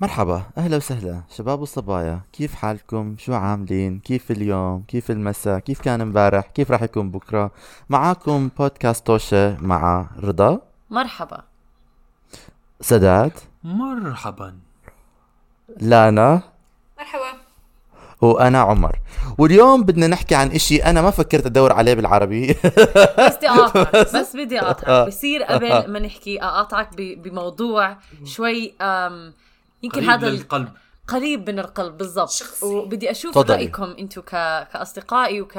مرحبا أهلا وسهلا. شباب وصبايا كيف حالكم؟ شو عاملين؟ كيف اليوم؟ كيف المساء؟ كيف كان امبارح؟ كيف راح يكون بكرة؟ معاكم بودكاست توشة مع رضا. مرحبا. سداد. مرحبا. لانا. مرحبا. وأنا عمر. واليوم بدنا نحكي عن إشي أنا ما فكرت أدور عليه بالعربي. بس بدي أقاطعك بس بدي أقاطعك. بصير قبل ما نحكي أقاطعك ب- بموضوع شوي أم يمكن قريب هذا ال- للقلب. قريب من القلب بالضبط. شخصي. وبدي أشوف تفضلي. رأيكم أنتم ك... كأصدقائي وك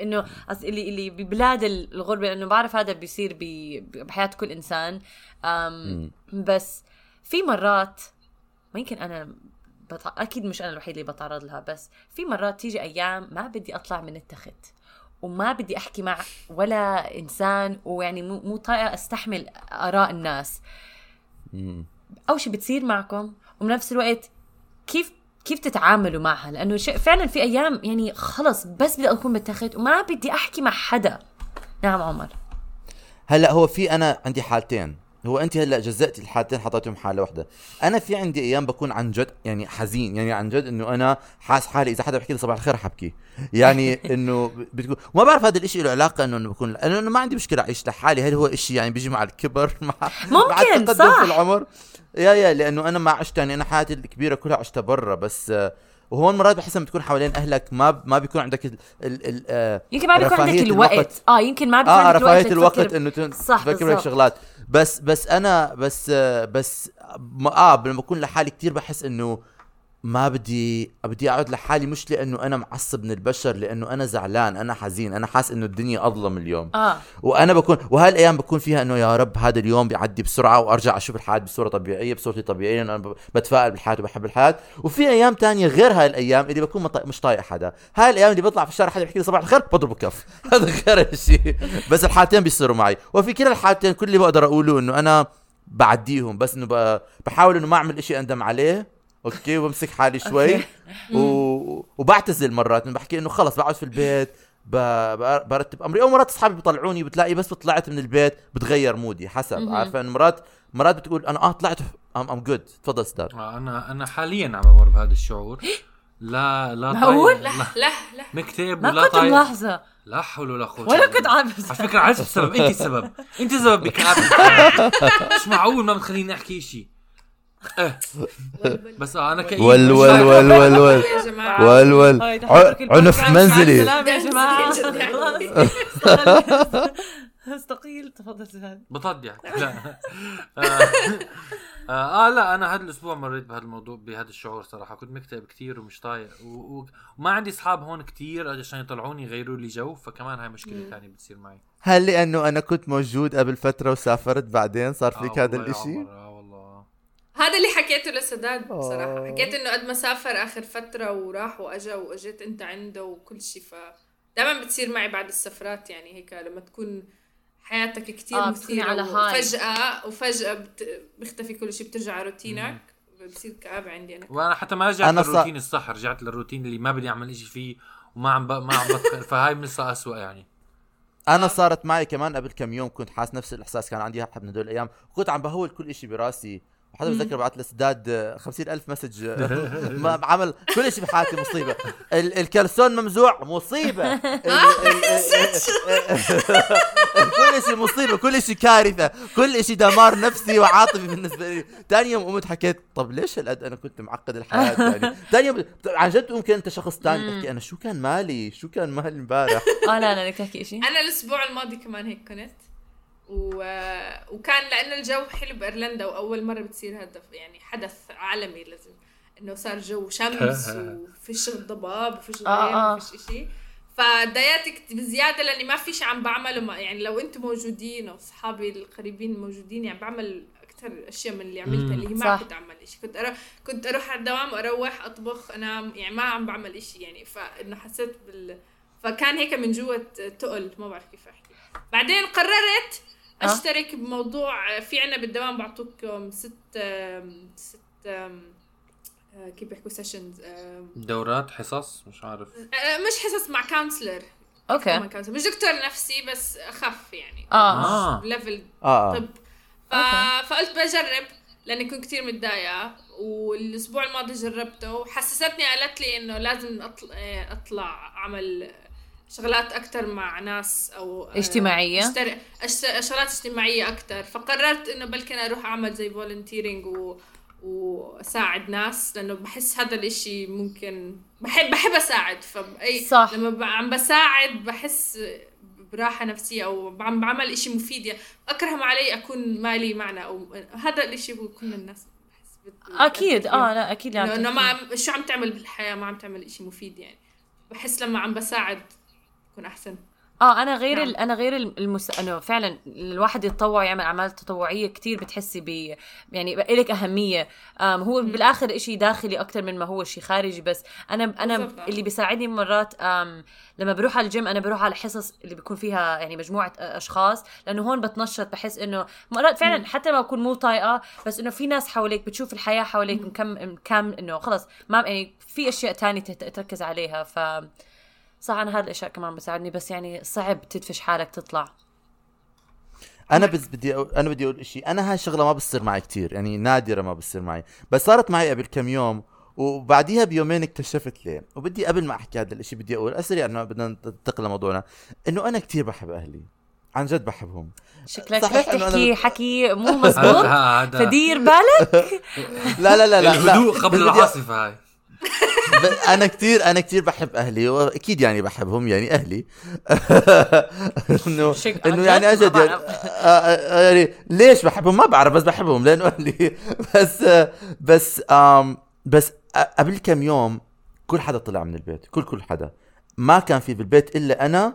إنه أص- اللي اللي ببلاد الغربة لأنه بعرف هذا بيصير ب... بحياة كل إنسان. أم... بس في مرات ما يمكن أنا بتع... أكيد مش أنا الوحيد اللي بتعرض لها بس في مرات تيجي أيام ما بدي أطلع من التخت وما بدي أحكي مع ولا إنسان ويعني مو مو طايقة أستحمل آراء الناس. اول شيء بتصير معكم وبنفس الوقت كيف كيف تتعاملوا معها؟ لأنه شيء فعلا في أيام يعني خلص بس بدي أكون بالتخت وما بدي أحكي مع حدا. نعم عمر. هلأ هو في أنا عندي حالتين. هو أنت هلأ جزأتي الحالتين حطيتهم حالة واحدة. أنا في عندي أيام بكون عن جد يعني حزين يعني عن جد إنه أنا حاس حالي إذا حدا بيحكي لي صباح الخير حبكي يعني إنه بتكون وما بعرف هذا الإشي له علاقة إنه إنه بكون لأنه ما عندي مشكلة أعيش لحالي. هل هو إشي يعني بيجي مع الكبر؟ مع مع ممكن، التقدم صح. في العمر؟ يا يا لأنه أنا ما عشت يعني أنا حياتي الكبيرة كلها عشتها برا بس آه، وهون مرات بحس لما تكون حوالين أهلك ما ما بيكون عندك ال ال ال آه، يمكن ما بيكون عندك رفاهية الوقت. آه يمكن ما بيكون آه عندك رفاهية الوقت الوقت إنه تن- صح تفكر بهيك. شغلات بس بس أنا بس آه، بس آه لما بكون لحالي كتير بحس إنه ما بدي بدي أقعد لحالي مش لأنه أنا معصب من البشر لأنه أنا زعلان أنا حزين أنا حاسس إنه الدنيا أظلم اليوم. آه. وأنا بكون وهالأيام بكون فيها إنه يا رب هذا اليوم بيعدي بسرعة وأرجع أشوف الحياة بصورة طبيعية بصورتي طبيعية لأنه أنا بتفائل بالحياة وبحب الحياة. وفي أيام تانية غير هاي الأيام اللي بكون مش طايق حدا. هاي الأيام اللي بيطلع في الشارع حدا بيحكي لي صباح الخير بضربه كف. هذا غير شيء بس الحالتين بيصيروا معي. وفي كلا الحالتين كل اللي بقدر أقوله إنه أنا بعديهم بس إنه بحاول إنه ما أعمل إشي أندم عليه. أوكي وبمسك حالي شوي. و... وبعتزل مرات إنه بحكي إنه خلص بقعد في البيت ب... ب- برتب أمري. أو مرات أصحابي بيطلعوني بتلاقي بس طلعت من البيت بتغير مودي حسب. عارفة؟ إنه مرات مرات بتقول أنا آه طلعت ام ام جود تفضل ستار. آه، أنا أنا حاليا عم بمر بهذا الشعور. لا لا معقول؟ لا لا. لا لا. مكتئب ما ولا كنت طايق ملاحظة. لا حول ولا قوة ولا كنت. عارفة. على فكرة عرفت السبب؟ انت السبب؟ أنت السبب بكآبة مش معقول ما بتخليني أحكي شيء إيه. بس آه أنا كئيب ول ول. ول ول ول ول ول عنف. منزلي. السلامة يا جماعة. يعني. استقيل. تفضل سهل بطدع لا. آه, آه, آه لا أنا هذا الأسبوع مريت بهذا الموضوع بهذا الشعور صراحة. كنت مكتئب كثير ومش طايق وما عندي أصحاب هون كثير عشان يطلعوني يغيروا لي جو فكمان هاي مشكلة ثانية بتصير معي. هل لأنه أنا كنت موجود قبل فترة وسافرت بعدين صار آه فيك هذا والله يا الاشي هذا اللي حكيته لسداد آه. بصراحة. حكيت إنه قد ما سافر آخر فترة وراح وأجا وأجيت أنت عنده وكل شيء ف دائما بتصير معي بعد السفرات يعني هيك لما تكون حياتك كتير آه، آه مثيرة على هاي. وفجأة وفجأة بت... بيختفي كل شيء بترجع روتينك. بتصير كآبة عندي أنا. وأنا حتى ما رجعت للروتين الصح رجعت للروتين اللي ما بدي أعمل إشي فيه وما عم ب... ما عم بتخ... فهاي لسه اسوء يعني. أنا صارت معي كمان قبل كم يوم كنت حاس نفس الإحساس كان عندي حب من هدول الأيام وكنت عم بهول كل إشي براسي. وحتى بتذكر بعت لسداد خمسين ألف message ما عمل كل شيء بحياتي مصيبة. ال- الكلسون ممزوع مصيبة. ال- ال- ال- كل شيء مصيبة كل شيء كارثة كل شيء دمار نفسي وعاطفي بالنسبة لي. ثاني يوم قمت حكيت طب ليش هالقد أنا كنت معقد الحياة يعني؟ ثاني يوم عن جد ممكن أنت شخص ثاني تحكي أنا شو كان مالي؟ شو كان مالي امبارح؟ آه لا لا بدك تحكي شيء أنا الأسبوع الماضي كمان هيك كنت. و... وكان لأنه الجو حلو بأيرلندا وأول مرة بتصير هذا يعني حدث عالمي لازم إنه صار جو شمس وفيش ضباب وفيش آه، غيم آه. وفيش إشي فضايقت كت- بزيادة لأني ما في شيء عم بعمله ما يعني لو أنتم موجودين أو اصحابي القريبين موجودين يعني بعمل أكثر أشياء من اللي عملتها اللي هي ما. كنت أعمل شيء كنت أروح كنت أروح على الدوام وأروح أطبخ انام يعني ما عم بعمل شيء يعني فانه حسيت بال فكان هيك من جوا تقل ما بعرف كيف أحكي بعدين قررت آه. أشترك بموضوع في عنا بالدوام بعطوكم ست ست آه، كيف بيحكوا sessions دورات حصص؟ مش عارف. مش حصص مع counselor okay. مش دكتور نفسي بس أخف يعني. آه. آه. level آه طب. ف... فقلت بجرب لاني كنت كتير متضايقة. والأسبوع الماضي جربته وحسستني قالت لي إنه لازم أطل... آه، أطلع أعمل شغلات أكثر مع ناس أو آه، اجتماعية؟ أشتري... أشت... شغلات اجتماعية أكثر فقررت إنه بلكن أروح أعمل زي volunteering و... وأساعد ناس لأنه بحس هذا الإشي ممكن بحب بحب أساعد. فاي صح. لما ب... عم بساعد بحس براحة نفسية أو عم بعمل إشي مفيد. يعني اكره ما علي أكون مالي معنى أو هذا الإشي هو كل الناس بحس أكيد. آه لا أكيد يعني ما عم شو عم تعمل بالحياة؟ ما عم تعمل إشي مفيد يعني. بحس لما عم بساعد بكون أحسن. آه أنا غير نعم. أنا غير المس... إنه فعلا الواحد يتطوع يعمل أعمال تطوعية كتير بتحسي ب يعني لك أهمية. آم هو بالآخر إشي داخلي أكثر من ما هو شيء خارجي بس. أنا أنا بالضبط. اللي بيساعدني مرات آم لما بروح على الجيم أنا بروح على حصص اللي بيكون فيها يعني مجموعة أشخاص لأنه هون بتنشط بحس إنه مرات فعلا حتى ما بكون مو طايقة بس إنه في ناس حواليك بتشوف الحياة حواليك مكم مكم إنه خلص ما يعني في أشياء تانية تركز عليها. ف صح أنا هذا الأشياء كمان بساعدني بس يعني صعب تدفش حالك تطلع. أنا بس بدي أقول أنا بدي أقول شيء أنا هاي الشغلة ما بتصير معي كتير يعني نادرة ما بتصير معي. بس صارت معي قبل كم يوم وبعديها بيومين اكتشفت ليه. وبدي قبل ما أحكي هذا الشيء بدي أقول اسرع إنه بدنا ننتقل لموضوعنا إنه أنا كتير بحب أهلي. عن جد بحبهم. شكلك صحيح أنا تحكي بت- حكي مو مزبوط؟ فدير بالك؟ لا لا لا لا, لا. الهدوء قبل العاصفة هاي. أنا كتير أنا كتير بحب أهلي واكيد يعني بحبهم يعني أهلي. انه إنه عن يعني أجد يعني, بعرف. آه، آه، يعني ليش بحبهم؟ ما بعرف بس بحبهم لأنه أهلي. بس آه، بس آم بس آه، قبل كم يوم كل حدا طلع من البيت كل كل حدا. ما كان في بالبيت إلا أنا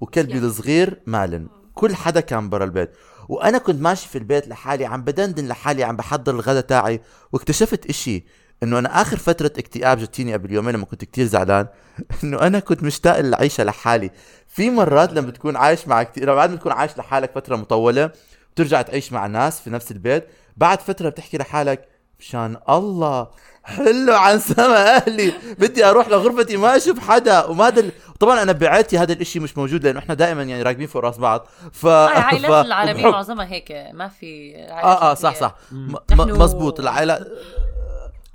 وكلبي. الصغير مالن. كل حدا كان برا البيت. وأنا كنت ماشي في البيت لحالي عم بدندن لحالي عم بحضر الغداء تاعي واكتشفت إشي. إنه أنا آخر فترة اكتئاب جتيني قبل يومين لما كنت كتير زعلان. إنه أنا كنت مشتاق للعيشه لحالي. في مرات لما تكون عايش مع كتير بعد ما تكون عايش لحالك فترة مطولة بترجع تعيش مع ناس في نفس البيت بعد فترة بتحكي لحالك مشان الله حلو عن سما أهلي بدي أروح لغرفتي ما أشوف حدا. وما ال... طبعا أنا بعائلتي هذا الإشي مش موجود لأنه إحنا دائما يعني راكبين فوق رأس بعض. ف آه، العائلات ف- العربية معظمها هيك ما في آه آه صح. صح. م- مزبوط العائلة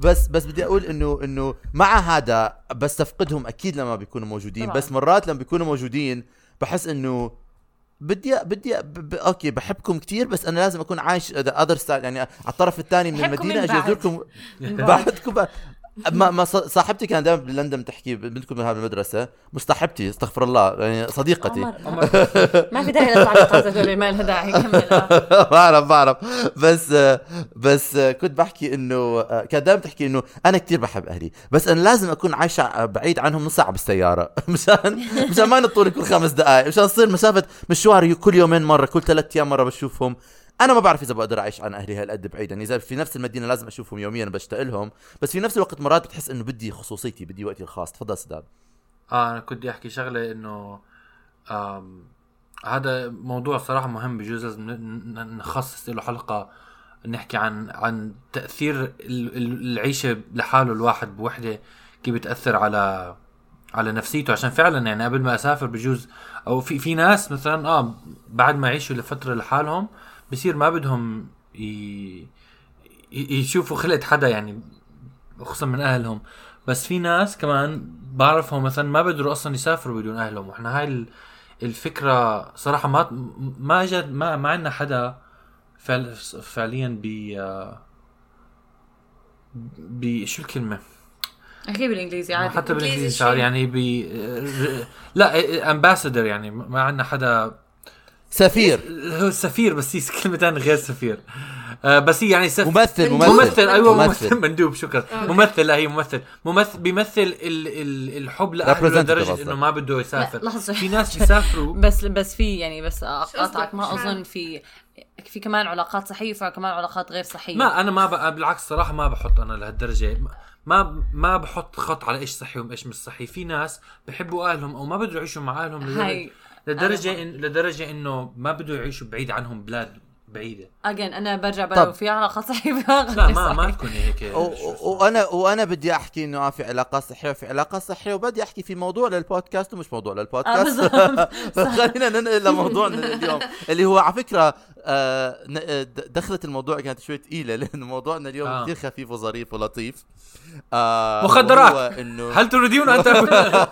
بس بس بدي أقول إنه إنه مع هذا بستفقدهم أكيد لما بيكونوا موجودين طبعاً. بس مرات لما بيكونوا موجودين بحس إنه بدي بدي ب... okay بحبكم كتير بس أنا لازم أكون عايش other style يعني على الطرف الثاني من المدينة أجي. أزوركم. بعدكم. ما ما ص- صاحبتي كانت دائما بلندن تحكي بنتكم من هذه المدرسة. مصاحبتي استغفر الله يعني صديقتي. عمر. ما في داعي للتعليقات ما لها داعي كمل. آه. بعرف بعرف بس بس كنت بحكي إنه كانت دائما تحكي إنه أنا كتير بحب أهلي بس أنا لازم أكون عايشة بعيد عنهم نص ساعة بالسيارة. مشان مشان ما نطول كل خمس دقائق مشان تصير مسافة مشوار كل يومين مرة كل ثلاث أيام مرة بشوفهم. أنا ما بعرف إذا بقدر أعيش عن أهلي هالقد بعيد يعني إذا في نفس المدينة لازم أشوفهم يوميا بشتاق لهم. بس في نفس الوقت مرات بتحس إنه بدي خصوصيتي بدي وقتي الخاص. تفضل سداد. آه أنا كنت بدي أحكي شغلة إنه هذا موضوع صراحة مهم بجوز لازم نخصص له حلقة نحكي عن عن تأثير ال- ال- العيشة لحاله الواحد بوحدة كيف بتأثر على على نفسيته. عشان فعلا يعني قبل ما أسافر بجوز أو في في ناس مثلا آه بعد ما يعيشوا لفترة لحالهم بصير ما بدهم ي... يشوفوا خلقة حدا يعني خصوصا من أهلهم بس في ناس كمان بعرفهم مثلا ما بيقدروا أصلا يسافروا بدون أهلهم وإحنا هاي ال- الفكرة صراحة ما ما اجت ما ما عندنا حدا فعل فعليا ب ب شو الكلمة؟ احكي بالإنجليزي عادي حتى بالإنجليزي شيء. يعني ب لا امباسادور يعني ما عندنا حدا سفير هو سفير بس هي كلمة ثانية غير سفير آه بس هي يعني سف... ممثل ممثل. ممثل ممثل أيوه ممثل. ممثل مندوب شكرا. ممثل لا هي ممثل ممثل بيمثل ال... ال... الحب لاهله لدرجة. إنه ما بده يسافر لا، لحظة. في ناس بيسافروا بس بس في يعني بس أقاطعك؟ ما أظن. في في كمان علاقات صحية وفي كمان علاقات غير صحية ما أنا ما ب... بالعكس صراحة ما بحط أنا لهالدرجة ما ما بحط خط على إيش صحي وإيش مش صحي في ناس بحبوا أهلهم أو ما بدهم يعيشوا مع أهلهم هاي لدرجة إن لدرجة إنه ما بدهم يعيشوا بعيد عنهم بلاد بعيدة اجين أنا برجع. بلو في علاقة صحيه في علاقه لا ما ما. تكوني هيك وأنا وأنا بدي أحكي إنه آه في علاقة صحيه وفي علاقة صحيه وبدي أحكي في موضوع للبودكاست ومش موضوع آه للبودكاست بالضبط خلينا ننقل لموضوعنا اليوم اللي هو على فكرة آه آه، دخلت الموضوع كانت شوي ثقيله لأنه موضوعنا اليوم آه. كثير خفيف وظريف ولطيف آه مخدرات. هل تريدون أن تأكل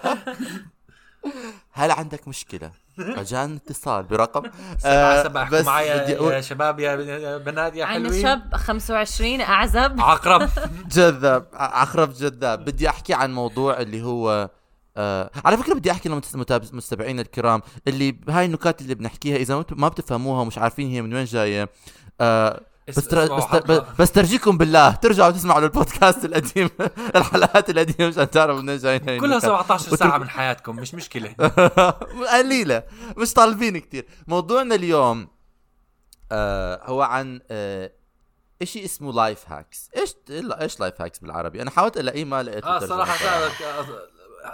هل عندك مشكلة؟ رجاء اتصال برقم. سبعة سبعة بس احكوا معي بدي يا أقول- يا شباب يا بنات يا عن حلوين. شاب 25 أعزب. عقرب. جذاب ع- عقرب جذاب. بدي أحكي عن موضوع اللي هو آه على فكرة بدي أحكي للمتابعين الكرام اللي هاي النكات اللي بنحكيها إذا ما بتفهموها ومش عارفين هي من وين جاية آه بس تر... اسمعوا بس, تر... حلقة. بس ترجيكم بالله ترجعوا تسمعوا البودكاست القديم الحلقات القديمة مشان تعرفوا منين جايين كلها النكات. 17 ساعة من حياتكم مش مشكلة. قليلة مش طالبين كتير. موضوعنا اليوم آه هو عن آه إشي اسمه life hacks إيش إيش life hacks بالعربي؟ أنا حاولت ألاقيه ما لقيت آه سألك آه،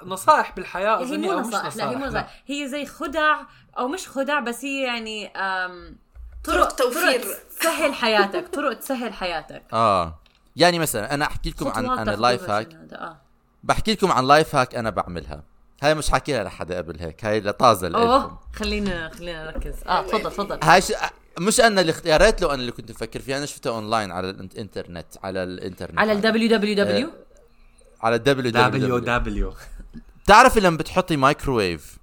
نصائح بالحياة هي اظني مو نصائح لا هي مو نصائح. هي زي خدع أو مش خدع بس هي يعني أم طرق توفير. طرق تسهل حياتك طرق تسهل حياتك. آه. يعني مثلا أنا أحكي لكم عن تاخدوها ال life hack. آه. بحكي لكم عن life hack أنا بعملها. هاي مش حاكيها لحدا قبل هيك هاي لطازة لكم أوه خلينا خلينا نركز. آه تفضل تفضل. هاي ش... مش أنا اللي اخت- يا ريت لو أنا اللي كنت مفكر فيها أنا شفتها اونلاين على الانترنت على الإنترنت. على ال www على الدبليو دبليو دبليو دبليو بتعرفي لما بتحطي مايكروويف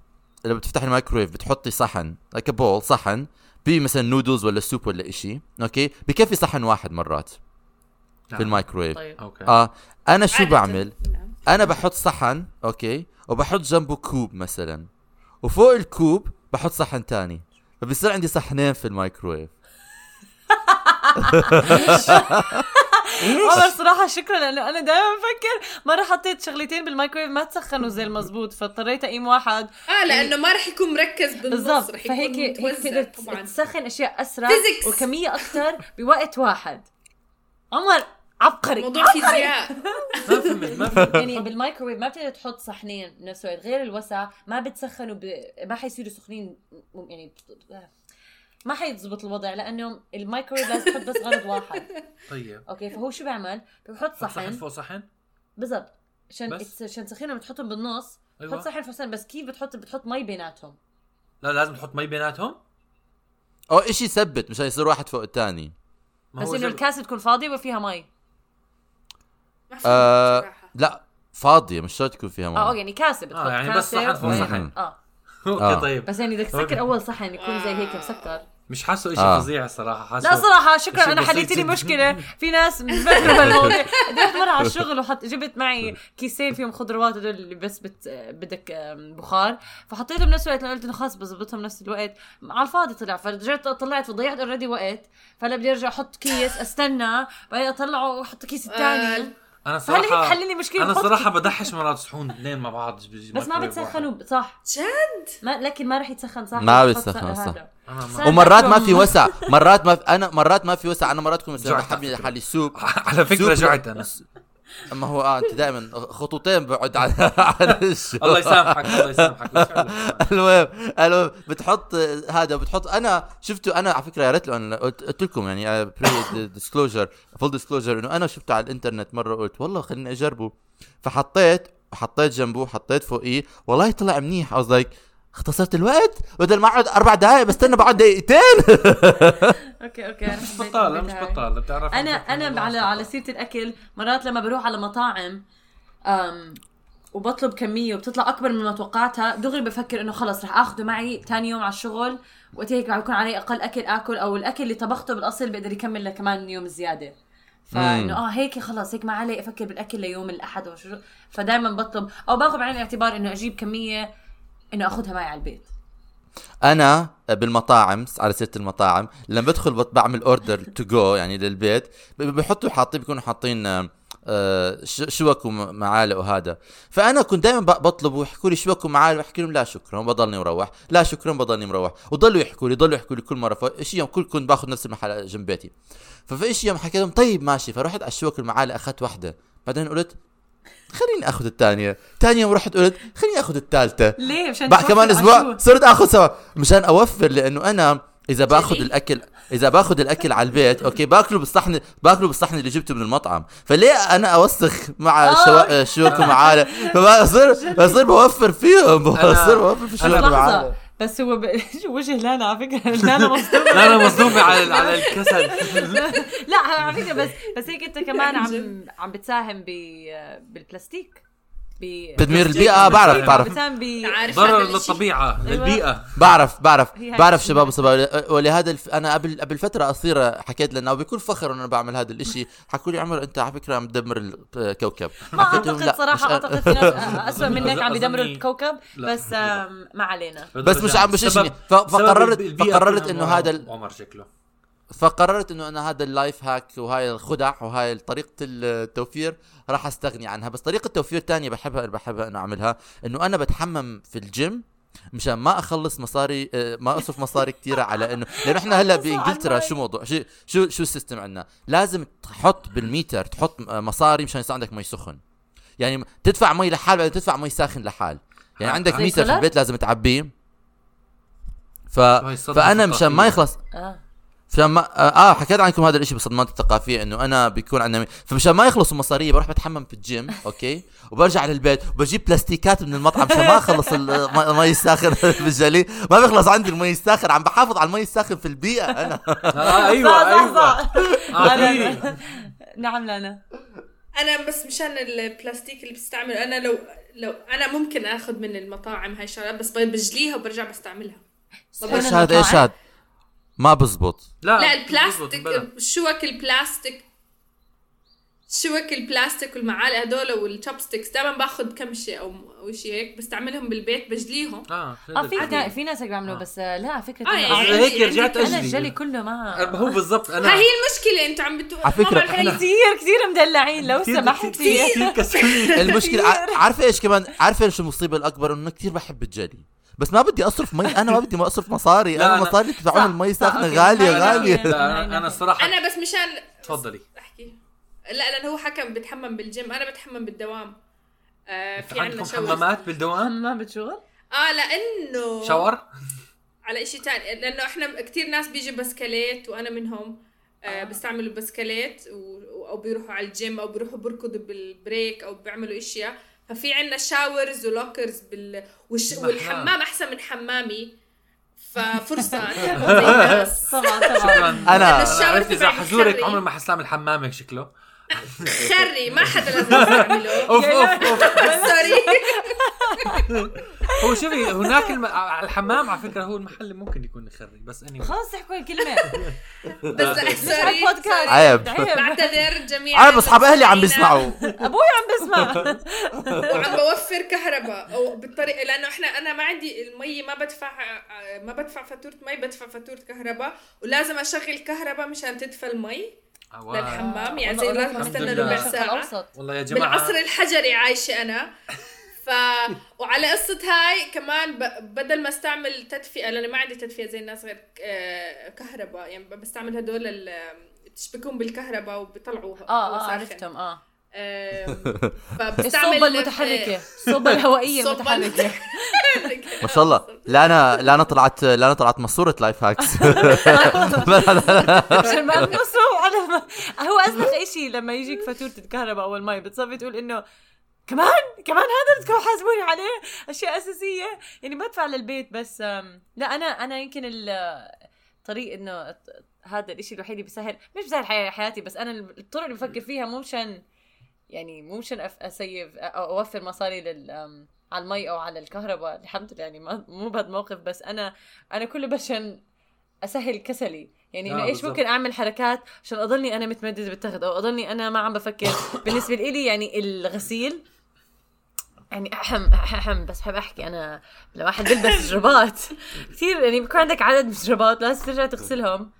لما بتفتحي المايكروويف بتحطي صحن like bowl صحن بي مثلا نودلز ولا soup ولا إشي okay؟ بكفي صحن واحد مرات في المايكروويف طيب. okay. آه أنا شو. بعمل؟ نعم. أنا بحط صحن okay؟ وبحط جنبه كوب مثلا. وفوق الكوب بحط صحن تاني. فبصير عندي صحنين في المايكروويف عمر صراحة شكرا لأنه أنا دائما بفكر مرة حطيت شغلتين بالمايكرويف ما تسخنوا زي المزبوط فاضطريت أقيم واحد. آه لأنه ما رح يكون مركز بالنص بالضبط. رح يكون فهيك هيك متوزع طبعا. تسخن أشياء أسرع Physics. وكمية أكثر بوقت واحد. عمر عبقري موضوع فيزياء. ما فهمت ما فهمت. يعني بالمايكرويف ما بتقدر تحط صحنين بنفس الوقت غير الوسع ما بتسخنوا ب... ما حيصيروا سخنين يعني ما حيتزبط الوضع لأنه المايكرويف لازم تحط بس غرض واحد. طيب. okay فهو شو بيعمل؟ بحط صحن. صحن. فوق صحن؟ بالضبط. عشان بس؟ عشان تسخنهم بتحطهم بالنص. أيوة. بتحط صحن في صحن بس كيف بتحط بتحط مي بيناتهم؟ لا لازم تحط مي بيناتهم؟ أو إشي يثبت مشان يصير واحد فوق الثاني ما بس إنه الكاسة تكون فاضية وفيها مي؟ آه. لا فاضية مش شرط يكون فيها آه مي يعني كاسة بتحط. آه، يعني بس كاسة صحن فوق صحن. آه. okay آه. طيب. بس يعني بدك. تسكر اول صحن يكون زي هيك مسكر. مش حاسه إشي آه. فظيع الصراحة حاسه لا صراحة شكرا شيء أنا حليت لي جداً. مشكلة. في ناس بفكروا بالموضوع رحت مرة على الشغل وحط جبت معي كيسين فيهم خضروات هدول اللي بس بت... بدك بخار. فحطيتهم بنفس الوقت قلت إنه خلص بظبطهم نفس الوقت. على الفاضي طلع. فرجعت طلعت وضيعت already وقت. فهلا بدي أرجع أحط كيس أستنى. بعدين أطلعه وأحط الكيس الثاني أنا هيك صراحة حل لي مشكلة أنا بحط صراحة بدحش مرات صحون اثنين مع بعض بس ما بتسخنوا صح. جد؟ ما لكن ما رح يتسخن صح. ما هذا. صح. ومرات ما في. وسع مرات ما في أنا مرات ما في وسع. أنا مرات كنت مثلا جوعت بحب على soup soup- جعت أنا. أما هو آه أنت دائما خطوتين بعد عن. الله يسامحك الله يسامحك. المهم المهم بتحط هذا بتحط أنا شفته أنا على فكرة يا ريت أنا قلت, قلت لكم يعني disclosure full disclosure إنه أنا شفته على الإنترنت مرة قلت والله خليني أجربه فحطيت حطيت جنبه حطيت فوقيه والله طلع منيح I was like اختصرت الوقت؟ بدل ما اقعد أربع دقائق بستنى بعد دقيقتين. أوكي أوكي أنا مش بطالة مش. بطالة بتعرف أنا أنا على على سيرة الأكل مرات لما بروح على مطاعم أم وبطلب كمية وبتطلع أكبر مما توقعتها دغري بفكر إنه خلص رح آخده معي ثاني يوم على الشغل وقت هيك رح يكون علي أقل أكل آكل أو الأكل اللي طبخته بالأصل بقدر يكمل لكمان يوم زيادة. فإنه آه هيك خلص هيك ما علي أفكر بالأكل ليوم الأحد وشو فدائما بطلب أو باخذ بعين الاعتبار إنه أجيب كمية إنه أخذها معي على البيت. أنا بالمطاعم على سيرة المطاعم لما بدخل بعمل order to go يعني للبيت بحطوا حاطين بيكونوا حاطين آه، شوك ومعالق وهذا. فأنا كنت دائما بطلب ويحكوا لي شوك ومعالق بحكي لهم لا شكرا بضلني مروح. لا شكرا بضلني مروح. وضلوا يحكوا لي ضلوا يحكوا لي كل مرة. فشي يوم كل كنت باخذ نفس المحل جنب بيتي. ففي يوم حكيت لهم طيب ماشي. فرحت على الشوك والمعالق أخذت واحدة. بعدين قلت خليني آخذ الثانية. ثاني يوم رحت قلت خليني آخذ الثالثة. ليه؟ مشان بعد كمان أسبوع شو؟ صرت آخذ سوا. مشان أوفر لأنه أنا إذا باخذ. الأكل إذا باخذ الأكل على البيت أوكي باكله بالصحن باكله بالصحن اللي جبته من المطعم. فليه أنا أوسخ مع آه. شوا... شوك ومعالق فبصير بصير بوفر فيهم بصير بوفر في الشوك لحظة. والمعالق بس هو ب... وجه لانا على فكرة. لانا مصدومة لا أنا مصدومه على على الكسل. لا على فكرة بس بس هيك انت كمان عم عم بتساهم ب... بالبلاستيك. تدمير البيئة آه بعرف بعرف ضرر؟ للطبيعة للبيئة بعرف بعرف بعرف. شباب وصبايا ولهذا الف... أنا قبل قبل فترة قصيره حكيت لنا وبكل فخر إنه أنا بعمل هذا الإشي حكوا لي عمر أنت على فكرة عم تدمر الكوكب ما أعتقد لا، مش صراحة أنا. أعتقد في ناس اسوء منك عم يدمروا الكوكب. بس ما علينا بس مش عم ف... فقررت فقررت إنه هذا. عمر شكله فقررت إنه أنا هذا ال life hack وهاي الخدع وهاي طريقة التوفير راح أستغني عنها. بس طريقة توفير تانية بحبها بحبها إنه أعملها إنه أنا بتحمم في الجيم مشان ما أخلص مصاري آه، ما اصرف مصاري كثيره على إنه لأنه إحنا هلأ بإنجلترا شو موضوع؟ شو شو شو ال system عندنا؟ لازم تحط بالميتر تحط آه، مصاري مشان يصير عندك مي سخن. يعني تدفع مي لحال بعدين تدفع مي ساخن لحال. يعني آه، عندك آه. ميتر في؟ البيت لازم تعبيه. ف... فأنا مشان ما. يخلص آه. فمشان ما آه حكيت عنكم هذا الإشي بالصدمات الثقافية إنه أنا بيكون عندنا فمشان ما يخلصوا مصاري بروح بتحمم في الجيم أوكي؟ وبرجع للبيت وبجيب بلاستيكات من المطعم مشان ما أخلص الم- المي الساخن بالجلي ما بيخلص عندي المي الساخن عم بحافظ على المي الساخن في البيئة أنا. آه أيوه صح صح أيوه. صح. آه،. نعم لانا أنا بس مشان البلاستيك اللي بستعمله أنا لو لو أنا ممكن آخذ من المطاعم هاي الشغلات بس بجليها وبرجع بستعملها. إيش هذا؟ إيش هذا؟ ما بزبط. لا لا البلاستيك بلا. شوك البلاستيك شوك البلاستيك والمعالق هدول وال chopsticks دائما باخذ كمشه أو أو شيء هيك بستعملهم بالبيت بجليهم. آه آه في نا- في ناس هيك بيعملوا بس آه، لا فكرة آه، إنه يعني أعرف- هيك رجعت عندي- أنا أجلي. الجلي كله ما هو بالضبط أنا هاي هي المشكلة أنتوا عم بتقولوا على فكرة ماما إحنا- كثير كثير مدلعين لو كتير كسولين المشكلة عارفه إيش كمان؟ عارفه إيش المصيبة الأكبر؟ إنه كثير بحب الجلي. بس ما بدي أصرف مي أنا ما بدي ما أصرف مصاري أنا مصاري تدفعون المي ساخنة. غالية غالية. أنا أنا الصراحه أنا بس مشان تفضلي. أحكي. لا لأن هو حكم بتحمم بالجيم أنا بتحمم بالدوام. آه في عندنا shower حمامات بالدوام؟ ما بتشغل؟ آه لأنه shower؟ على شيء ثاني لأنه إحنا كثير ناس بيجي بسكليت وأنا منهم آه بيستعملوا بسكليت و... أو بيروحوا على الجيم أو بيروحوا بركضوا بال break أو بيعملوا إشياء. ففي عندنا showers و lockers بال والش... والحمام أحسن من حمامي. ففرصة. طبعا طبعا. أنا- عرفت إذا حزورك. عمري ما حستعمل حمامك شكله. خري ما حدا لازم يستعمله. أوف أوف أوف. سوري هو شوفي هناك الم... على الحمام على فكرة هو المحل اللي ممكن يكون خري بس اني خلص احكوا الكلمة بس sorry sorry. عيب. بعتذر جميعا. عيب اصحاب أهلي عم بيسمعوا. أبوي عم بسمع وعم بوفر كهرباء. أو بالطريقة لأنه إحنا أنا ما عندي المي ما بدفع ما بدفع فاتورة مي بدفع فاتورة كهرباء. ولازم أشغل كهرباء مشان تدفى المي أوه. للحمام. يعني زي لازم استنى. ربع ساعة. والله يا جماعة. بالعصر الحجري عايشة أنا. ف وعلى قصة هاي كمان ب... بدل ما استعمل تدفئة لأني ما عندي تدفئة زي الناس غير آه، كهرباء يعني بستعمل هدول ال... بتشبكون بالكهرباء وبيطلعوا آه آه. عرفتهم آه. فبستعمل الصوبة المتحركة. الصوبة الهوائية المتحركة. ما شاء الله. لا أنا لا أنا طلعت لا أنا طلعت ماسوره life hacks عشان ما هو أزمة شيء لما يجيك فاتورة الكهرباء أو المي بتصفي تقول إنه كمان كمان هذا بدكم تحاسبوني عليه؟ أشياء أساسية؟ يعني بدفع للبيت بس لا أنا أنا يمكن الطريق إنه هذا الإشي الوحيد اللي بيسهل مش بيسهل حي- حياتي بس أنا الطرق اللي بفكر فيها مو مشان يعني مو مشان اسيف أو أوفر مصاري لل على المي أو على الكهرباء. الحمد لله يعني ما مو بهذا الموقف بس أنا أنا كله بس عشان أسهل كسلي. يعني إنه آه، إيش. ممكن أعمل حركات عشان أضلني أنا متمدد بالتخت أو أضلني أنا ما عم بفكر. بالنسبة لي يعني الغسيل يعني احم احم بس بحب أحكي أنا لما واحد بيلبس جرابات كثير يعني بيكون عندك عدد من الجرابات لازم ترجع تغسلهم.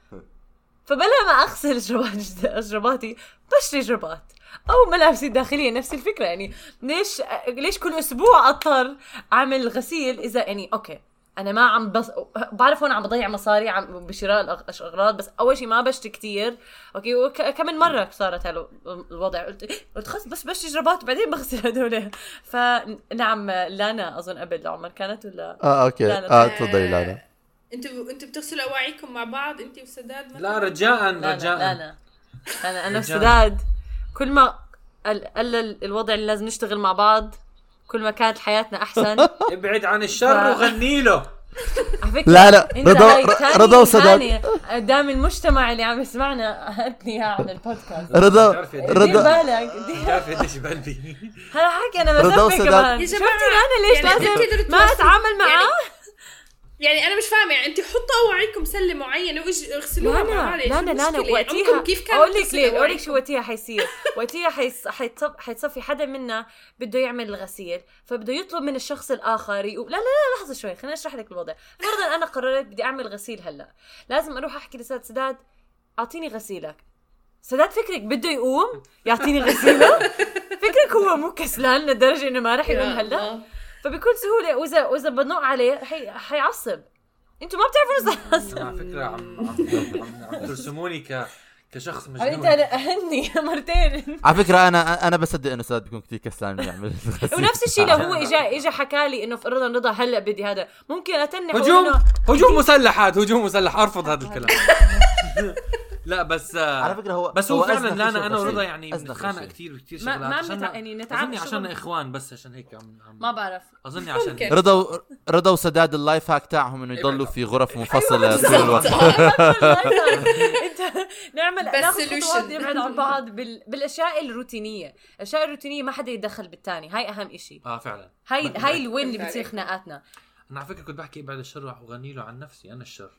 فبلا ما أغسل جرابات جراباتي بشتري جرابات أو ملابسي الداخلية نفس الفكرة. يعني ليش ليش كل أسبوع أضطر أعمل غسيل إذا يعني أوكي. أنا ما عم بس بعرف هون عم بضيع مصاري عم بشراء الاغراض بس أول شيء ما بشتري كتير. أوكي وك... كم مرة صارت هالو الوضع. قلت قلت خلص بس بشتري جرابات وبعدين بغسل هدول. فنعم لانا أظن قبل عمر كانت ولا؟ آه أوكي. لا، لا، آه. تفضلي لا لا أنتوا أنتوا بتغسلوا أواعيكم مع بعض انت وسداد مثلا؟ لا رجاء لا رجاء لا لا لا أنا أنا. وسداد. كل ما قل قل الوضع اللي لازم نشتغل مع بعض كل ما كانت حياتنا أحسن. ابعد عن الشر ف- وغني له. على فكرة لا لا رضا رضا وسداد قدام المجتمع اللي عم يسمعنا هاتني اياها على البودكاست. رضا بتعرفي دير رضا بالك. دير- بتعرف قديش بقلبي هذا حكي أنا وسداد. كمان. يا شفتي جماعة، أنا ليش يعني لازم ما اتعامل معاه؟ يعني أنا مش فاهمة يعني انت حطوا اواعيكم سلة معينة واجي اغسلوها لا مع لا لا لا لا؟ يعني عمركم كيف كانت أقول لك ليه أقول لك؟ شو وقتها حيصير. حيتصف... حيتصفي حدا منا بده يعمل الغسيل فبده يطلب من الشخص الآخر يقول لا لا لا لحظة شوي خليني أشرح لك الوضع فرضا أنا قررت بدي أعمل غسيل هلأ لازم أروح أحكي لسداد سداد أعطيني غسيلك سداد فكرك بده يقوم يعطيني غسيلة فكرك هو مو كسلان لدرجة إنه ما رح يقوم هلأ. فبكل سهولة واذا وإذا بنق عليه حي... حيعصب. أنتوا ما بتعرفوا نص على فكرة عم عم, عم, عم ترسموني ك كشخص أنت مجنون. اهني مرتين. على فكرة أنا أنا بصدق إنه سداد بيكون كثير كسلان يعمل. ونفس الشيء لو هو اجى اجى حكى لي إنه فرضا رضا هلأ بدي هذا. ممكن أتنح هجوم! هجوم مسلح هذا هجوم مسلح. أرفض هذا الكلام. لا بس على فكرة هو بس هو, فعلا أزنخ لا شيء أنا أنا. ورضا يعني بنتخانق شيء. كثير بكثير ما- شغلات ما عشان بنتع- يعني نتعامل أظني عشان إخوان بس عشان هيك عم عم ما بعرف. أظني عشان. رضا و... رضا وسداد اللايف هاك تاعهم إنه يضلوا في غرف منفصلة طول الوقت. أنت نعمل بس. خطوات نبعد عن بعض بال... بالأشياء الروتينية. الأشياء الروتينية ما حدا يتدخل بالثاني هاي أهم إشي. آه فعلا. هاي هاي الوين اللي بتصير. خناقاتنا. أنا على فكرة كنت بحكي أبعد الشر وأغنيله عن نفسي أنا الشر.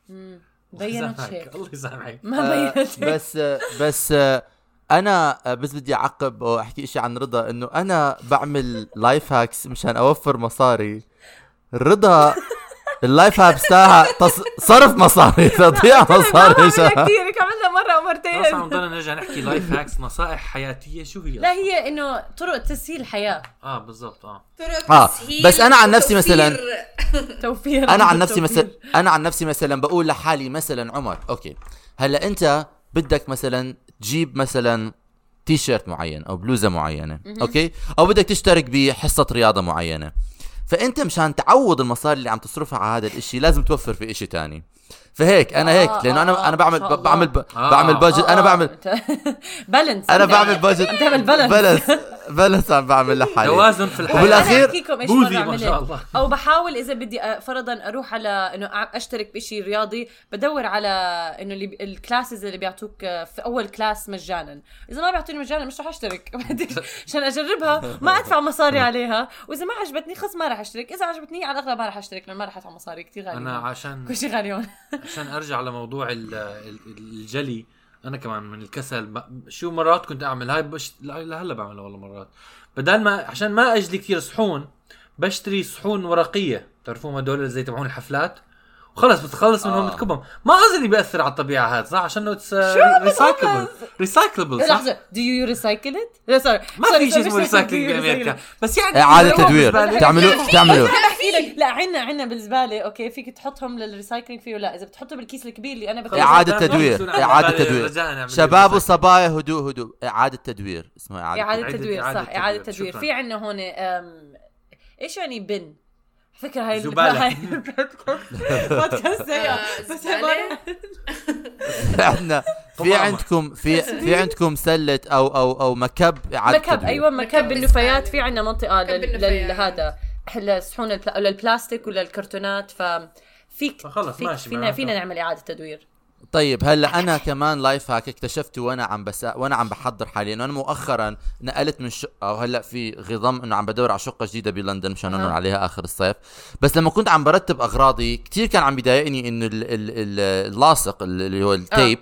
بينت هيك الله يسامحك. ما آه، بينت بس بس أنا آه، بس بدي أعقب وأحكي إشي عن رضا إنه أنا بعمل life hacks مشان أوفر مصاري. رضا ال life hacks تاعها. صرف مصاري تضيع مصاري كثير مرة أو خلص عم مرتين نضل نرجع نحكي life hacks نصائح حياتية. شو هي لا هي إنه طرق تسهيل الحياة آه بالضبط آه. طرق آه، تسهيل بس أنا عن نفسي. مثلاً- توفير. أنا عن نفسي. مثلا أنا عن نفسي مثلا بقول لحالي مثلا عمر okay. هلأ أنت بدك مثلا تجيب مثلا تي شيرت معين أو بلوزة معينة okay؟ أو بدك تشترك بحصة رياضة معينة. فأنت مشان تعوض المصاري اللي عم تصرفها على هذا الإشي لازم توفر في إشي تاني. فهيك أنا هيك آه، لأنه آه، أنا أنا بعمل. بعمل ب- آه. بعمل budget أنا بعمل balance أنا بعمل budget عم تعمل balance. balance بالانس عم بعمل لحالي. توازن في الحياة. وبالأخير- أنا أحكيكم إيش بوذي ما. شاء الله. أو بحاول إذا بدي فرضا أروح على إنه أشترك بشيء رياضي بدور على إنه اللي ال classes اللي بيعطوك في أول كلاس مجانا. إذا ما بيعطوني مجانا مش رح أشترك. عشان أجربها. ما أدفع مصاري عليها. وإذا ما عجبتني خلص ما رح أشترك. إذا عجبتني على الأغلب ما رح أشترك لأنه ما رح أدفع مصاري. كثير غالية. أنا عشان كل شيء غالي هون. عشان أرجع لموضوع ال- ال- الجلي. أنا كمان من الكسل. شو مرات كنت أعمل؟ هاي بش... لا- لهلا بعملها والله مرات. بدل ما عشان ما أجلي كثير صحون بشتري صحون ورقية. تعرفون هدول زي تبعون الحفلات؟ وخلص بتخلص منهم آه. بتكبهم ما اظني بيأثر على الطبيعة هذا صح عشان it's recyclable recyclable صح لحظة do you recycle it؟ لا sorry ما في شيء اسمه recycling بأمريكا بس يعني إعادة تدوير. تعملوا تعملوا بحكي لك لا عنا عنا بالزباله okay فيك تحطهم لل recycling فيه ولا إذا بتحطه بالكيس الكبير اللي أنا ما في تدوير. بالزبالة. تدوير. شباب. وصبايا هدوء هدوء إعادة تدوير اسمها إعادة إعادة إعادة- تدوير إعادة صح إعادة تدوير. في عندنا هون. إيش يعني بن فكرة هاي زبالة. هاي بودكاست سيء آه، بس عندنا في. عندكم في في عندكم سلة أو أو أو مكب اعاده مكب. أيوه مكب بس في عندنا منطقة. لهذا الصحون البلا... للبلاستيك ولا الكرتونات ف فيك فخلص فيك ماشي، فينا. فينا نعمل إعادة تدوير طيب هلا أنا كمان life hack اكتشفته وأنا عم بس وأنا عم بحضر حاليا؟ انه أنا مؤخرا نقلت من شقه وهلا في خضم إنه عم بدور على شقة جديدة بلندن مشان أها. عليها آخر الصيف. بس لما كنت عم برتب أغراضي كثير كان عم بيضايقني إنه ال- ال- ال- اللاصق اللي هو ال tape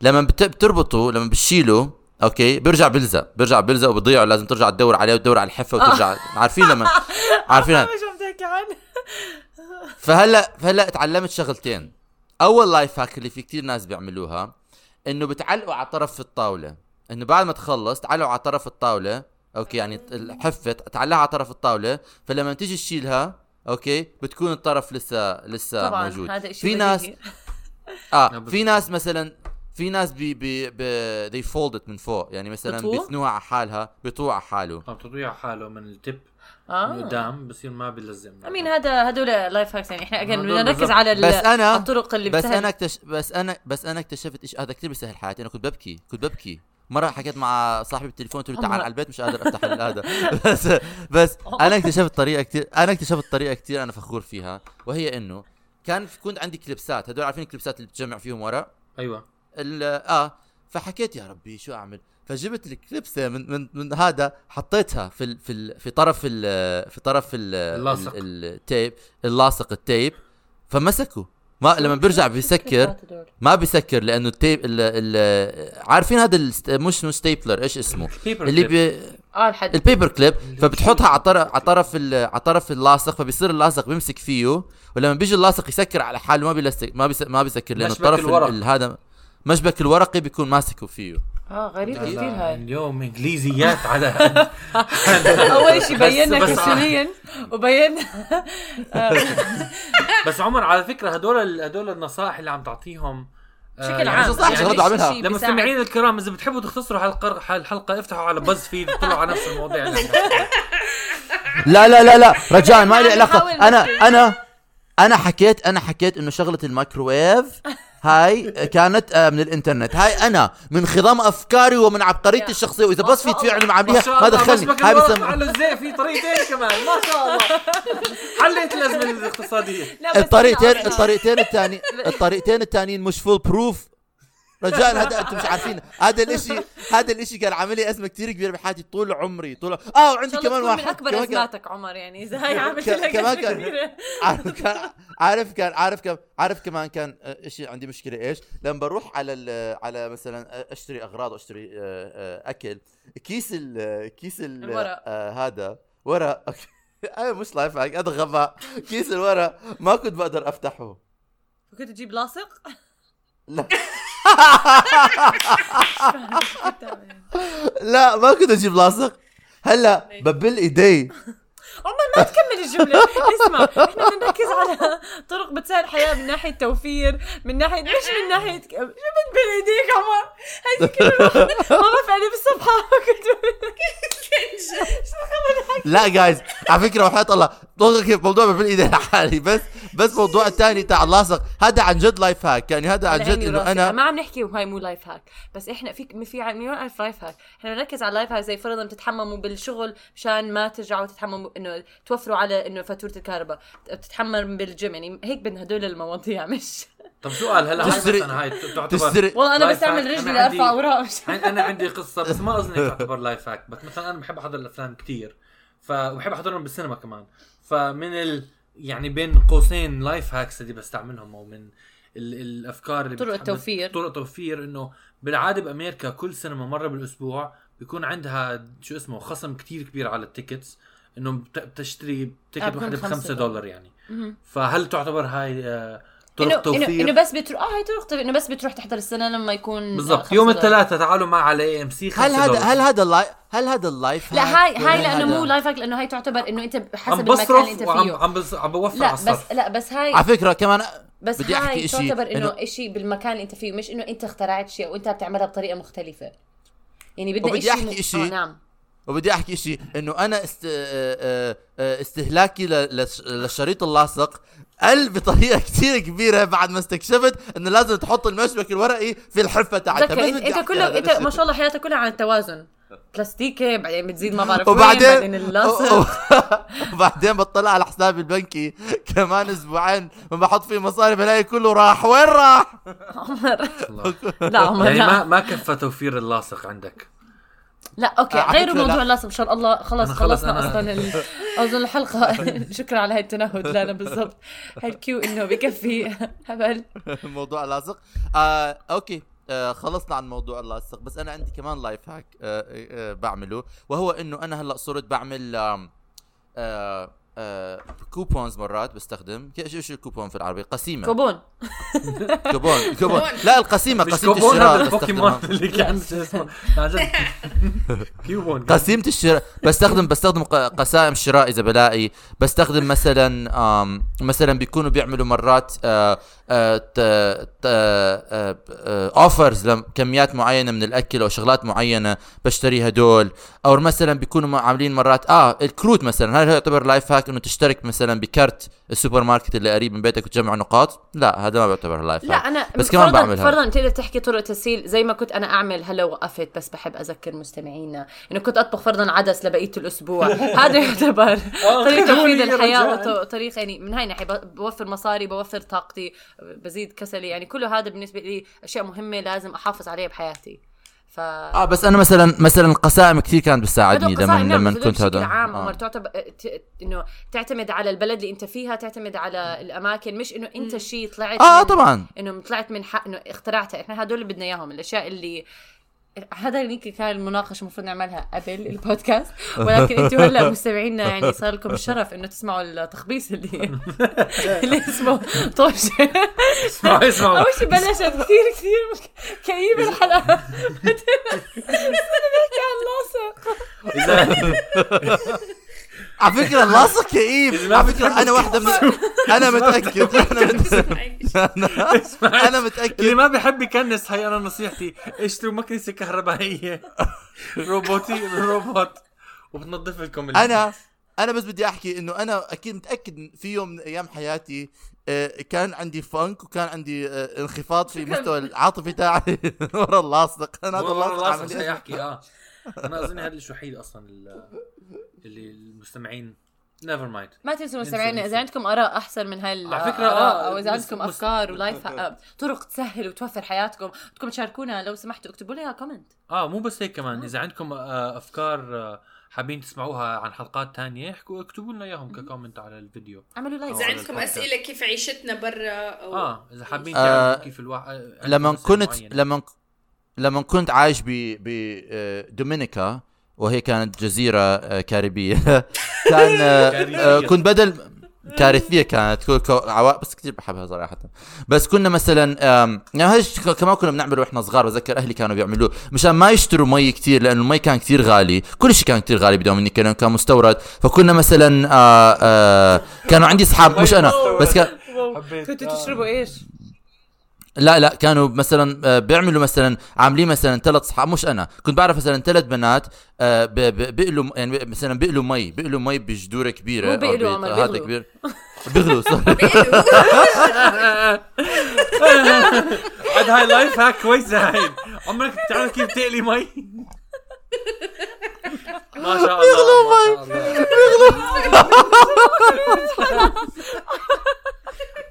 لما بت- بتربطه لما بتشيله okay بيرجع بيلزق بيرجع بيلزق وبضيع لازم ترجع تدور عليه وتدور على الحفة وترجع. عارفين لما عارفين مش عم تحكي عنه. فهلأ فهلأ تعلمت شغلتين. أول life hack اللي في كتير ناس بيعملوها إنه بتعلقوا على طرف الطاولة. إنه بعد ما تخلص تعلقوا على طرف الطاولة okay يعني الحفه تعلقها على طرف الطاولة فلما تيجي تشيلها okay بتكون الطرف لسه لسه طبعا موجود. هذا شيء في ناس. آه نعم، في ناس مثلا في ناس بي بي, بي they fold it من فوق. يعني مثلا؟ بيثنوها على حالها بيطوع على حاله. عم تطويع حاله من ال tape من آه. قدام بصير ما بيلزم امين هذا هدول life hacks يعني. إحنا again هدول بدنا نركز. على ال- بس أنا- الطرق اللي بس بتسهل. أنا اكتش... بس أنا بس أنا اكتشفت إيش هذا كثير بيسهل حياتي. أنا كنت ببكي كنت ببكي. مرة حكيت مع صاحبي بالتليفون قلت له تعال. على البيت مش قادر أفتح هذا. بس بس أنا اكتشفت طريقة كثير أنا اكتشفت طريقة كثير أنا فخور فيها. وهي إنه كان في- كنت عندي clips ات. هدول عارفين ال clips ات اللي بتجمع فيهم ورق أيوه. ال- آه. فحكيت يا ربي شو أعمل؟ فجبت ال clips ه من من من هذا حطيتها في ال في ال في طرف ال في طرف ال اللاصق. ال- ال tape اللاصق ال tape. فمسكوا. ما لما بيرجع بيسكر ما بيسكر لأنه ال tape ال ال عارفين هذا مش مش stapler إيش اسمه؟ paper اللي كليب. بي آه ال paper clip فبتحطها على طرف على طرف ال- على طرف اللاصق فبيصير اللاصق بيمسك فيه. ولما بيجي اللاصق يسكر على حاله ما بيلزق ما بيس ما بيسكر لأنه الطرف هذا مشبك الورقي بيكون ماسكه فيه. آه غريبه لا، كثير هاي اليوم إنجليزيات على أول شيء بينا كسوريا وبينا بس عمر على فكرة هدول هدول النصائح اللي عم تعطيهم آه، بشكل يعني عام صح يعني؟ الشيء بيساعد؟ للمستمعين الكرام إذا بتحبوا تختصروا حلقه الحلقة افتحوا على BuzzFeed اطلعوا على نفس المواضيع. لا لا لا لا رجاء ما لي عم علاقة أنا. أنا أنا حكيت أنا حكيت إنه شغلة الميكروويف هاي كانت آه، من الإنترنت. هاي أنا من خضم أفكاري ومن عبقريتي. الشخصية وإذا بس في فعل ما معامليها ما دخلني. هاي بسمى على الزي في طريقتين كمان. ما شاء الله. حليت الأزمة الاقتصادية. لا، بس الطريقتين الطريقتين الثاني الطريقتين الثانيين مش foolproof رجاء هذا أنتم مش عارفين. هذا الاشي هذا الإشي كان عامل لي أزمة كثير كبيرة بحياتي طول عمري طول آه وعندي كمان تكون من واحد أكبر كان- أزماتك عمر يعني إذا هاي عملت لك كمان كان-. عارف كان عارف كان عارف كم عارف كمان كان إشي عندي مشكلة. إيش؟ لما بروح على على مثلا أشتري أغراض وأشتري آه، آه، أكل كيس ال كيس ال. آه، هذا ورق. أي مش life hack هذا غباء. كيس الورق ما كنت بقدر أفتحه. كنت تجيب لاصق؟ لا. لا ما كنت أجيب لاصق. هلأ ببل إيدي. عمر ما تكمل الجملة. اسمع إحنا بدنا نركز على طرق بتسهل الحياة من ناحية توفير من ناحية مش من ناحية ك- شو بتبل إيديك عمر؟ هاي كلمة ما بفعلي بالصبح كنت لا جايز على فكرة وحياة الله موضوع ببل إيدي لحالي بس بس موضوع الثاني تاع اللاصق هذا عن جد life hack يعني هذا عن جد إنه. أنا ما عم نحكي وهاي مو life hack بس إحنا في في مليون الف life hack إحنا بنركز على ال life hack زي فرضا بتتحمموا بالشغل مشان ما ترجعوا تتحمموا إنه توفروا على إنه فاتورة الكهرباء بتتحمم بالجيم يعني هيك بدنا هدول المواضيع مش طب سؤال هلا مثلا هاي تعتبر تشتري والله أنا بستعمل. رجلي لارفع أوراق مش أنا عندي قصة بس ما اظن تعتبر life hack بس مثلا أنا بحب أحضر الأفلام كثير فبحب أحضرهم بالسينما كمان فمن ال يعني بين قوسين life hacks اللي بستعملهم أو من ال... الأفكار اللي طرق التوفير. طرق توفير إنه بالعادة بأمريكا كل سينما مرة بالأسبوع بيكون عندها شو اسمه خصم كتير كبير على ال tickets إنه بت- بتشتري ticket واحدة ب خمسة 5 دولار. يعني. فهل تعتبر هاي آه، طرق توفير انه بس بتروح آه هي طرق توفير. إنه بس بتروح تحضر السينما لما يكون بالضبط. يوم. الثلاثاء تعالوا معي على AMC هل هذا هل هذا ال life هل هذا ال life لا هاي ولا هاي لأنه مو life هاك لأنه هي تعتبر إنه أنت حسب المكان اللي بصرف انت فيه. عم بص- عم بوفر لا على بس الصرف لا بس هاي على فكرة كمان بس بدي هاي احكي شيء تعتبر إنه شيء بالمكان اللي أنت فيه مش إنه أنت اخترعت شيء وأنت بتعملها بطريقة مختلفة. يعني بدنا إشي أحكي م- إشي. آه نعم. وبدي أحكي شيء إنه أنا است... آه، آه، آه، استهلاكي للشريط اللاصق قل بطريقة كثير كبيرة بعد ما استكشفت إنه لازم تحط المشبك الورقي في الحفه تاعتها أنت, كله أنت. ما شاء الله حياتك كلها عن التوازن. بلاستيكي بعدين بتزيد ما بعرف وبعدين وين بعدين اللاصق. وبعدين بطلع على حسابي البنكي كمان أسبوعين ما بحط فيه مصاري بلاقي كله راح. وين راح؟ عمر. لا عمر يعني لا. ما ما كفى توفير اللاصق عندك. لا okay آه، غيروا موضوع لا. اللاصق إن شاء الله. خلص خلصنا أصلا أظن الحلقة. شكرا على هاي التنهد لا بالضبط. هاي ال cue إنه بكفي. هبل. موضوع اللاصق. آه okay. آه خلصنا عن موضوع اللاصق. بس أنا عندي كمان life hack آه آه بعمله. وهو إنه أنا هلأ صرت بعمل آم، آه آه coupons مرات بستخدم. كيف إيش الكوبون في العربي؟ قسيمة. كوبون. كوبون كوبون. لا القسيمة قسيمة كوبون هذا الشراء البوكيمون بستخدمها. اللي كان شو اسمه. كيوبون قسيمة الشراء. بستخدم بستخدم ق- قسائم الشراء إذا بلاقي. بستخدم مثلا مثلا بيكونوا بيعملوا مرات آه، offers لكميات معينة من الأكل أو شغلات معينة بشتري هدول أو مثلا بيكونوا عاملين مرات آه الكروت مثلا. هل يعتبر life hack إنه تشترك مثلا بكرت السوبر ماركت اللي قريب من بيتك وتجمع نقاط؟ لا هذا ما بيعتبر لايف لا هاك أنا بس كمان فرضاً- بعملها. فرضا تقدر تحكي طرق تسهيل. زي ما كنت أنا أعمل هلا وقفت بس بحب أذكر مستمعينا. إنه كنت أطبخ فرضا عدس لبقية الأسبوع. هذا يعتبر طريقة تفيد يا الحياة. وطريقه يعني من هاي الناحية. بوفر مصاري بوفر طاقتي. بزيد كسلي يعني كله هذا بالنسبة لي أشياء مهمة لازم أحافظ عليها بحياتي. ف آه بس أنا مثلا مثلا القسائم كثير كانت بتساعدني لما نعم، لما كنت بشكل هذا عام آه. عمر. تعتبر ت- إنه تعتمد على البلد اللي أنت فيها تعتمد على الأماكن. مش إنه أنت شيء طلعت آه من- طبعا. إنه طلعت من حق إنه اخترعتها. إحنا هدول اللي بدنا إياهم. الأشياء اللي هذا يمكن كان المناقشة المفروض نعملها قبل البودكاست. ولكن أنتم هلا مستمعينا يعني صار لكم الشرف إنه تسمعوا التخبيص اللي اللي اسمه طوش. اسمعوا اسمعوا. أول شيء بلشت كثير كثير كئيبة الحلقة. بعدين نحكي عن لاصق على فكرة اللاصق كئيب على فكرة أنا واحدة من أنا متأكد. أنا متأكد. أنا اللي متاكد ما بيحب يكنس هي أنا نصيحتي. اشتروا مكنسة كهربائية. روبوتي روبوت. وبتنظف لكم أنا أنا بس بدي أحكي إنه أنا أكيد متأكد في يوم من أيام حياتي آه، كان عندي funk وكان عندي آه، انخفاض في مستوى العاطفي تاعي. ورا اللاصق. أنا هذا اللاصق يحكي آه. أنا أظن هذا الوحيد أصلا اللي المستمعين. never mind ما تنسوا انسوا. إذا عندكم آراء أحسن من هاي على فكرة، الآراء آه، أو إذا عندكم أفكار و life آه، طرق تسهل وتوفر حياتكم بدكم تشاركونا. لو سمحتوا اكتبوا لنا comment آه مو بس هيك كمان. إذا عندكم آه، أفكار آه، حابين تسمعوها عن حلقات تانية احكوا اكتبوا لنا إياهم ك comment على الفيديو. اعملوا like إذا عندكم. أسئلة كيف عيشتنا برا أو آه إذا حابين آه، تعرفوا كيف الواحد لما كنت لما لما كنت عايش ب ب دومينيكا وهي كانت جزيرة آه، كاريبية. كان آه، آه، كنت بدل كارثية كانت. كو- كو- عوا... بس كثير بحبها صراحة. بس كنا مثلا يعني كمان كنا بنعمله وإحنا صغار. بذكر أهلي كانوا بيعملوه. مشان ما يشتروا مي كثير لأنه المي كان كثير غالي. كل شيء كان كثير غالي بدومينيكا لأنه كان مستورد. فكنا مثلا كانوا عندي أصحاب مش أنا بس كان حبيت. كنتوا تشربوا إيش؟ لا لا كانوا مثلا آه، بيعملوا مثلا عاملين مثلا ثلاث اصحاب مش أنا كنت بعرف مثلا ثلاث بنات آه، بيقلوا يعني مثلا بيقلوا مي بيقلوا مي بجدوره كبيرة مو بيقلوا، هذا بيغلوا. كبير. بيغلوا sorry عاد هاي life hack كويسه هاي. عمرك بتعرف كيف تقلي مي؟ ما شاء الله بيغلوا مي.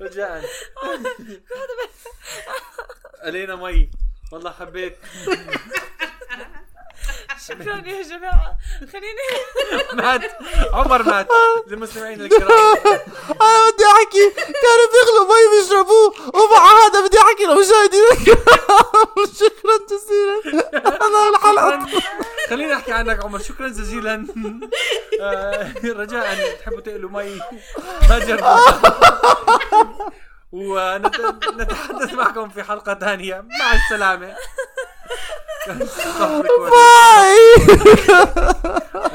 رجاء قلينا مي. والله حبيت. شكرا يا جماعة؟ خليني مات. عمر مات. للمستمعين الكرام أنا بدي أحكي. كانوا بيغلوا مي بيشربوه. ومع هذا بدي أحكي لمشاهدينا الكرام شكرا جزيلا. أنا الحلقة. خليني أحكي عنك عمر. شكرا جزيلا. آه، رجاء. تحبوا تقلوا مي. ما جربوا. ونتحدث معكم في حلقة ثانية. مع السلامة. Vai!